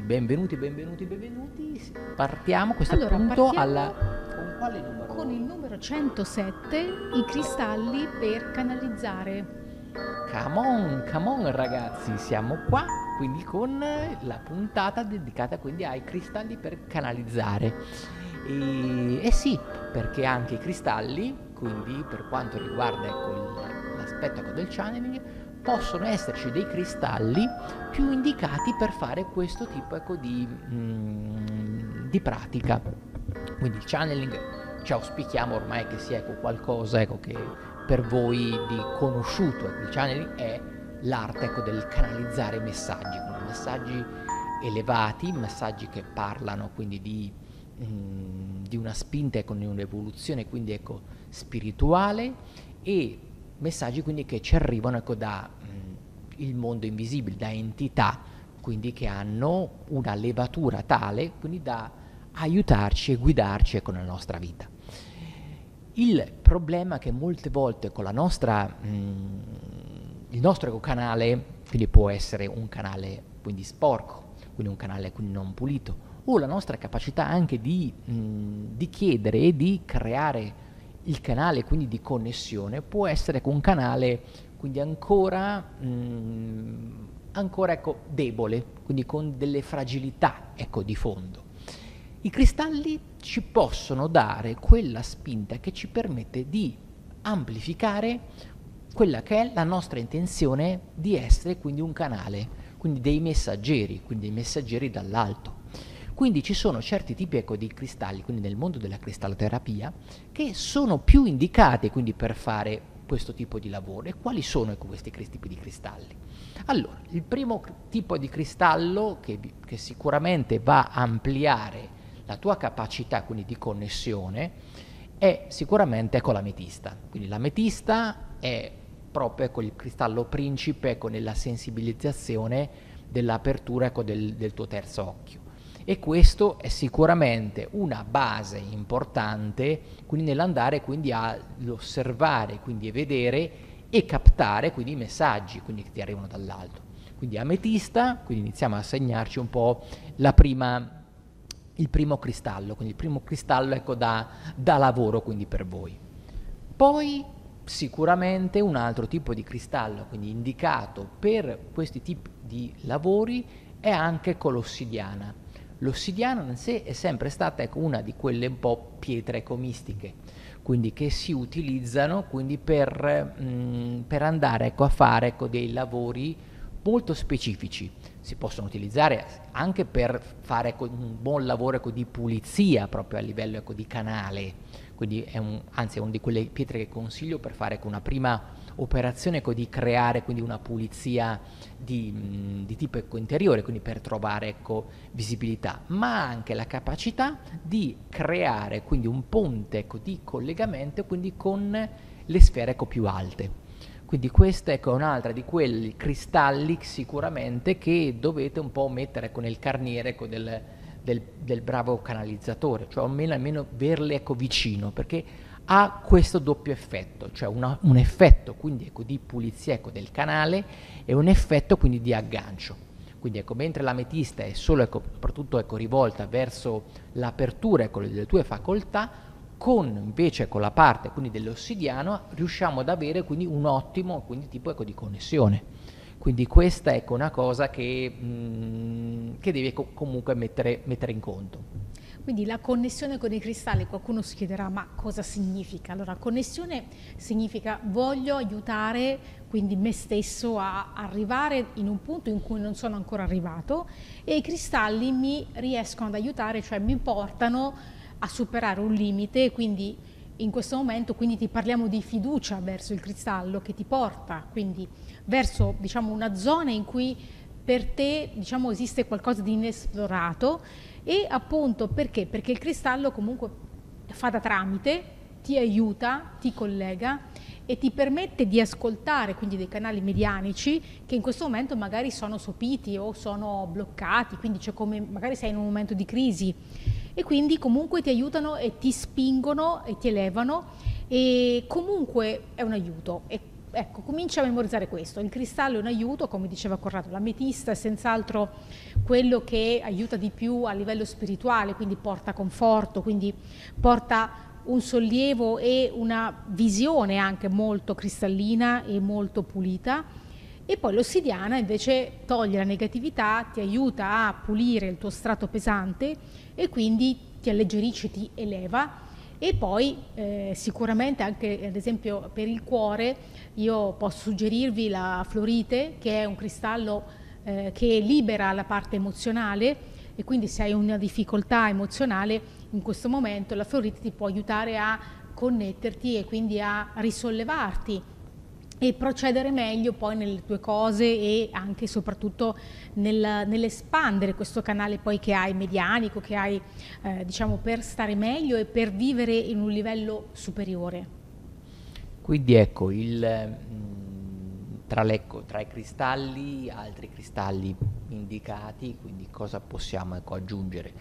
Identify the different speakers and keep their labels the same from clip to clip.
Speaker 1: benvenuti, benvenuti, benvenuti. Partiamo a questo
Speaker 2: Allora,
Speaker 1: punto alla... Con quale numero?
Speaker 2: Con il numero 107 i cristalli per canalizzare.
Speaker 1: Come on, come on ragazzi, siamo qua quindi con la puntata dedicata quindi ai cristalli per canalizzare. E, e sì, perché anche i cristalli, quindi per quanto riguarda ecco, l'aspetto ecco, del channeling, possono esserci dei cristalli più indicati per fare questo tipo ecco, di, mm, di pratica. Quindi il channeling ci auspichiamo ormai che sia ecco, qualcosa ecco, che per voi di conosciuto. Ecco, il channeling è l'arte ecco, del canalizzare messaggi, messaggi elevati, messaggi che parlano quindi di, mm, di una spinta ecco, di un'evoluzione quindi spirituale e messaggi quindi che ci arrivano ecco, da il mondo invisibile, da entità quindi che hanno una levatura tale quindi da aiutarci e guidarci ecco, nella nostra vita. Il problema è che molte volte con la nostra, mm, il nostro canale, quindi può essere un canale quindi sporco, quindi un canale quindi non pulito, o la nostra capacità anche di, mm, di chiedere e di creare il canale quindi di connessione può essere un canale quindi ancora, mm, ancora ecco, debole, quindi con delle fragilità ecco, di fondo. I cristalli ci possono dare quella spinta che ci permette di amplificare quella che è la nostra intenzione di essere quindi un canale, quindi dei messaggeri, quindi dei messaggeri dall'alto. Quindi ci sono certi tipi ecco, di cristalli, quindi nel mondo della cristalloterapia, che sono più indicati quindi per fare questo tipo di lavoro. E quali sono questi tipi di cristalli? Allora, il primo tipo di cristallo che, che sicuramente va a ampliare la tua capacità quindi di connessione è sicuramente ecco, l'ametista. Quindi l'ametista è proprio ecco, il cristallo principe ecco, nella sensibilizzazione dell'apertura ecco, del, del tuo terzo occhio. E questo è sicuramente una base importante quindi nell'andare quindi osservare, quindi a vedere e captare quindi i messaggi quindi, che ti arrivano dall'alto. Quindi ametista, quindi iniziamo a segnarci un po' prima, il primo cristallo, quindi il primo cristallo ecco, da, da lavoro quindi per voi. Poi sicuramente un altro tipo di cristallo, quindi indicato per questi tipi di lavori, è anche con l'ossidiana. In sé è sempre stata ecco, una di quelle un po' pietre ecomistiche, quindi che si utilizzano quindi per, mm, per andare ecco, a fare ecco, dei lavori molto specifici. Si possono utilizzare anche per fare un buon lavoro ecco, di pulizia proprio a livello ecco, di canale, quindi è un, anzi è una di quelle pietre che consiglio per fare ecco, una prima operazione di creare quindi una pulizia di, di tipo interiore, quindi per trovare visibilità, ma anche la capacità di creare quindi un ponte di collegamento quindi con le sfere più alte. Quindi questa ecco, è un'altra di quelli cristalli sicuramente che dovete un po' mettere ecco, nel carniere ecco, del, del, del bravo canalizzatore, cioè almeno, almeno averle ecco, vicino, perché ha questo doppio effetto, cioè una- un effetto quindi ecco, di pulizia ecco, del canale e un effetto quindi di aggancio. Quindi ecco, mentre l'ametista è solo soprattutto rivolta verso l'apertura delle tue facoltà, con invece con la parte dell'ossidiano riusciamo ad avere quindi un ottimo quindi, tipo ecco, di connessione. Quindi questa è ecco, una cosa che, mm, che devi ecco, comunque mettere, mettere in conto.
Speaker 2: Quindi la connessione con i cristalli, qualcuno si chiederà ma cosa significa? Allora, connessione significa voglio aiutare quindi me stesso a arrivare in un punto in cui non sono ancora arrivato e i cristalli mi riescono ad aiutare, cioè mi portano a superare un limite, quindi in questo momento quindi ti parliamo di fiducia verso il cristallo che ti porta quindi verso diciamo una zona in cui per te diciamo esiste qualcosa di inesplorato e appunto perché? Perché il cristallo comunque fa da tramite, ti aiuta, ti collega e ti permette di ascoltare quindi dei canali medianici che in questo momento magari sono sopiti o sono bloccati, quindi c'è come magari sei in un momento di crisi e quindi comunque ti aiutano e ti spingono e ti elevano e comunque è un aiuto e ecco, comincia a memorizzare questo. Il cristallo è un aiuto, come diceva Corrado, l'ametista è senz'altro quello che aiuta di più a livello spirituale, quindi porta conforto, quindi porta un sollievo e una visione anche molto cristallina e molto pulita. E poi l'ossidiana invece toglie la negatività, ti aiuta a pulire il tuo strato pesante e quindi ti alleggerisce, ti eleva. E poi eh, sicuramente anche ad esempio per il cuore io posso suggerirvi la fluorite che è un cristallo eh, che libera la parte emozionale. E quindi se hai una difficoltà emozionale in questo momento la fluorite ti può aiutare a connetterti e quindi a risollevarti e procedere meglio poi nelle tue cose e anche e soprattutto nel, nell'espandere questo canale poi che hai medianico, che hai eh, diciamo per stare meglio e per vivere in un livello superiore.
Speaker 1: Quindi ecco, il, mm, tra, le, tra, i cristalli, altri cristalli indicati, quindi cosa possiamo ecco, aggiungere?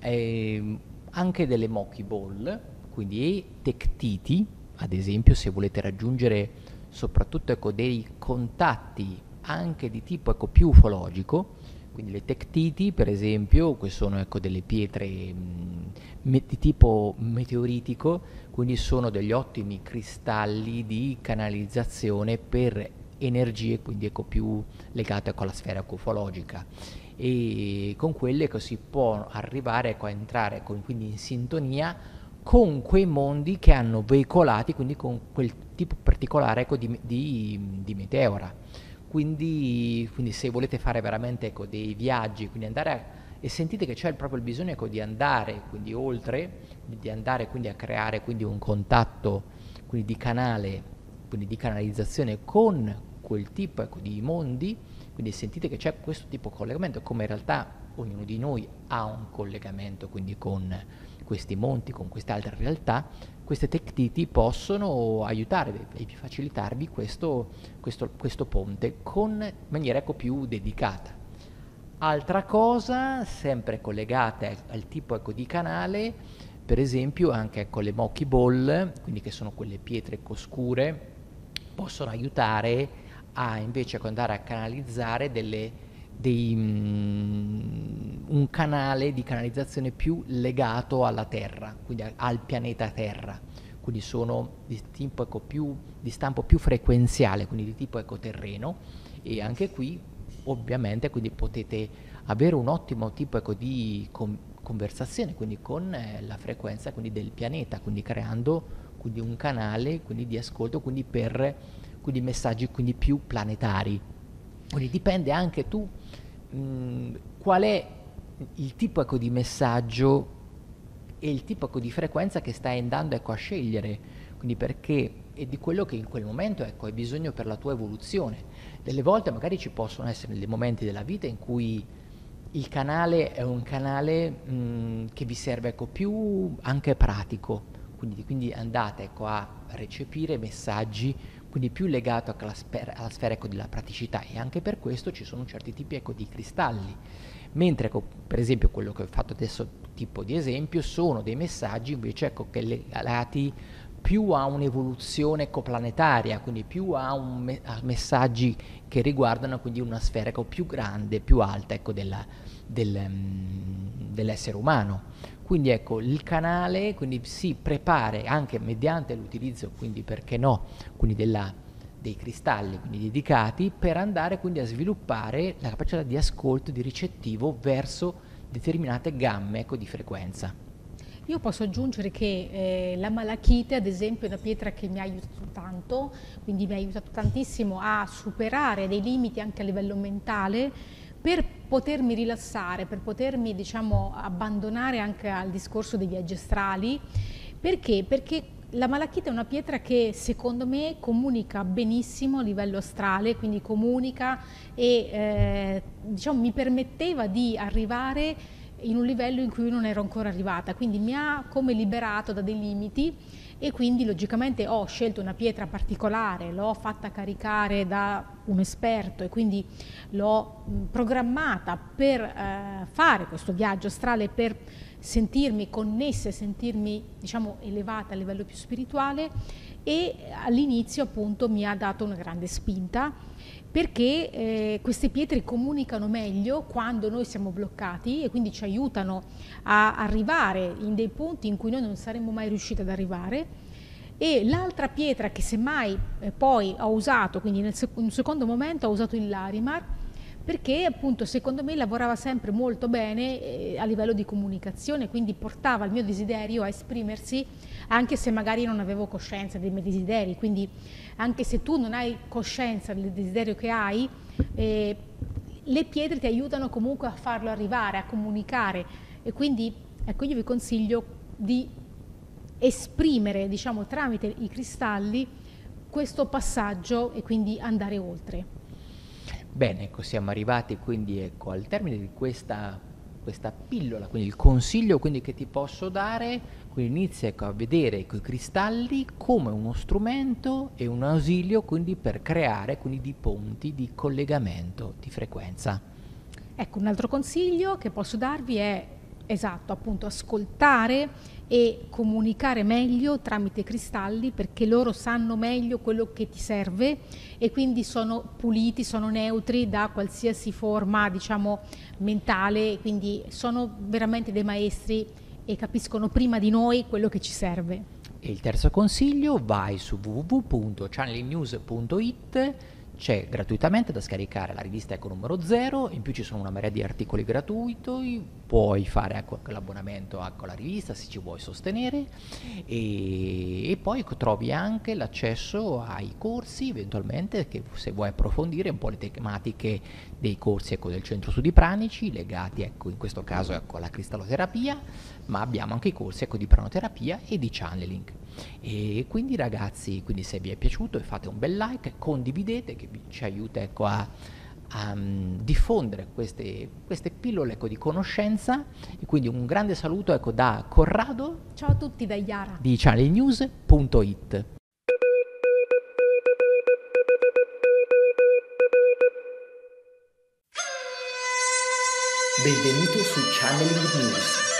Speaker 1: Eh, anche delle Mochi Ball, quindi tectiti, ad esempio se volete raggiungere soprattutto ecco, dei contatti anche di tipo ecco, più ufologico, quindi le tectiti per esempio, che sono ecco, delle pietre mh, di tipo meteoritico, quindi sono degli ottimi cristalli di canalizzazione per energie quindi ecco, più legate ecco, alla sfera ufologica. E con quelle ecco, si può arrivare ecco, a entrare ecco, quindi in sintonia con quei mondi che hanno veicolati, quindi con quel tipo particolare ecco, di, di, di meteora. Quindi, quindi, se volete fare veramente ecco, dei viaggi, quindi andare a, e sentite che c'è proprio il bisogno ecco, di andare quindi oltre, di andare quindi a creare quindi un contatto quindi di canale, quindi di canalizzazione con quel tipo ecco, di mondi, quindi sentite che c'è questo tipo di collegamento, come in realtà ognuno di noi ha un collegamento quindi con questi monti, con queste altre realtà, queste tectiti possono aiutare e facilitarvi questo, questo, questo ponte con maniera ecco, più dedicata. Altra cosa, sempre collegata al tipo ecco, di canale, per esempio anche ecco, le mochi ball, quindi che sono quelle pietre ecco, scure, possono aiutare a invece andare a canalizzare delle dei, um, un canale di canalizzazione più legato alla Terra, quindi a, al pianeta Terra. Quindi sono di, tipo, ecco, più, di stampo più frequenziale, quindi di tipo ecoterreno e anche qui ovviamente quindi potete avere un ottimo tipo ecco, di com- conversazione quindi con eh, la frequenza quindi, del pianeta, quindi creando quindi, un canale quindi, di ascolto quindi, per quindi, messaggi quindi, più planetari. Quindi dipende anche tu qual è il tipo ecco, di messaggio e il tipo ecco, di frequenza che stai andando ecco, a scegliere, quindi perché è di quello che in quel momento ecco, hai bisogno per la tua evoluzione. Delle volte magari ci possono essere dei momenti della vita in cui il canale è un canale mh, che vi serve ecco, più anche pratico, quindi, quindi andate ecco, a recepire messaggi quindi più legato alla sfera, alla sfera ecco, della praticità e anche per questo ci sono certi tipi ecco, di cristalli. Mentre ecco, per esempio quello che ho fatto adesso tipo di esempio sono dei messaggi invece ecco, che legati più a un'evoluzione ecoplanetaria, quindi più a, me- a, messaggi che riguardano quindi una sfera ecco, più grande, più alta ecco, della, del, um, dell'essere umano. Quindi ecco, il canale quindi si prepara anche mediante l'utilizzo, quindi perché no, quindi della, dei cristalli quindi dedicati per andare quindi a sviluppare la capacità di ascolto, di ricettivo verso determinate gamme ecco, di frequenza.
Speaker 2: Io posso aggiungere che eh, la malachite, ad esempio, è una pietra che mi ha aiutato tanto, quindi mi ha aiutato tantissimo a superare dei limiti anche a livello mentale per potermi rilassare, per potermi diciamo, abbandonare anche al discorso dei viaggi astrali. Perché? Perché la malachite è una pietra che secondo me comunica benissimo a livello astrale, quindi comunica e eh, diciamo, mi permetteva di arrivare in un livello in cui non ero ancora arrivata, quindi mi ha come liberato da dei limiti e quindi logicamente ho scelto una pietra particolare, l'ho fatta caricare da un esperto e quindi l'ho programmata per eh, fare questo viaggio astrale, per sentirmi connessa, sentirmi diciamo elevata a livello più spirituale e all'inizio appunto mi ha dato una grande spinta perché eh, queste pietre comunicano meglio quando noi siamo bloccati e quindi ci aiutano a arrivare in dei punti in cui noi non saremmo mai riusciti ad arrivare. E l'altra pietra che semmai eh, poi ho usato, quindi nel sec- in un secondo momento ho usato il Larimar, perché appunto secondo me lavorava sempre molto bene eh, a livello di comunicazione, quindi portava il mio desiderio a esprimersi anche se magari non avevo coscienza dei miei desideri, quindi anche se tu non hai coscienza del desiderio che hai, eh, le pietre ti aiutano comunque a farlo arrivare, a comunicare. E quindi ecco io vi consiglio di esprimere diciamo tramite i cristalli questo passaggio e quindi andare oltre.
Speaker 1: Bene, ecco, siamo arrivati quindi ecco, al termine di questa, questa pillola, quindi il consiglio quindi, che ti posso dare, quindi inizia ecco, a vedere ecco, i cristalli come uno strumento e un ausilio quindi per creare quindi, di ponti di collegamento di frequenza.
Speaker 2: Ecco, un altro consiglio che posso darvi è esatto, appunto ascoltare e comunicare meglio tramite cristalli perché loro sanno meglio quello che ti serve e quindi sono puliti, sono neutri da qualsiasi forma, diciamo, mentale, quindi sono veramente dei maestri e capiscono prima di noi quello che ci serve.
Speaker 1: E il terzo consiglio, vai su www.channelnews.it c'è gratuitamente da scaricare la rivista Eco numero 0, in più ci sono una marea di articoli gratuiti, puoi fare ecco, l'abbonamento con la rivista se ci vuoi sostenere e, e, poi trovi anche l'accesso ai corsi eventualmente che se vuoi approfondire un po' le tematiche dei corsi ecco, del centro studi pranici legati ecco, in questo caso ecco, alla cristalloterapia, ma abbiamo anche i corsi ecco, di pranoterapia e di channeling. E quindi ragazzi, quindi se vi è piaciuto fate un bel like, condividete che ci aiuta ecco, a, a um, diffondere queste, queste pillole ecco, di conoscenza e quindi un grande saluto ecco, da Corrado.
Speaker 2: Ciao a tutti da Iara.
Speaker 1: Di channelnews.it.
Speaker 3: Benvenuto su Channeling News